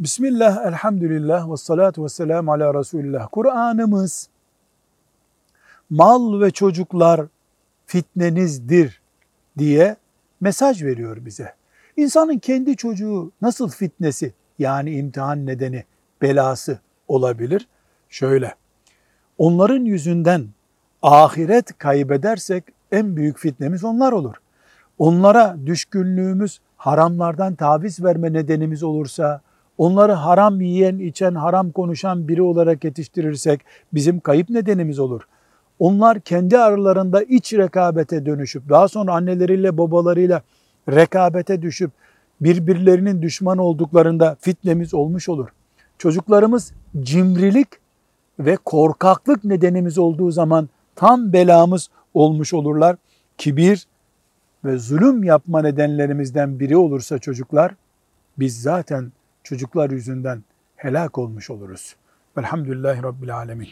Bismillah, elhamdülillah ve salatu ve selamu ala Resulillah. Kur'an'ımız mal ve çocuklar fitnenizdir diye mesaj veriyor bize. İnsanın kendi çocuğu nasıl fitnesi yani imtihan nedeni, belası olabilir? Şöyle, onların yüzünden ahiret kaybedersek en büyük fitnemiz onlar olur. Onlara düşkünlüğümüz haramlardan taviz verme nedenimiz olursa, onları haram yiyen, içen, haram konuşan biri olarak yetiştirirsek bizim kayıp nedenimiz olur. Onlar kendi aralarında iç rekabete dönüşüp daha sonra anneleriyle babalarıyla rekabete düşüp birbirlerinin düşman olduklarında fitnemiz olmuş olur. Çocuklarımız cimrilik ve korkaklık nedenimiz olduğu zaman tam belamız olmuş olurlar. Kibir ve zulüm yapma nedenlerimizden biri olursa çocuklar, biz zaten çocuklar yüzünden helak olmuş oluruz. Velhamdülillahi Rabbil Alemin.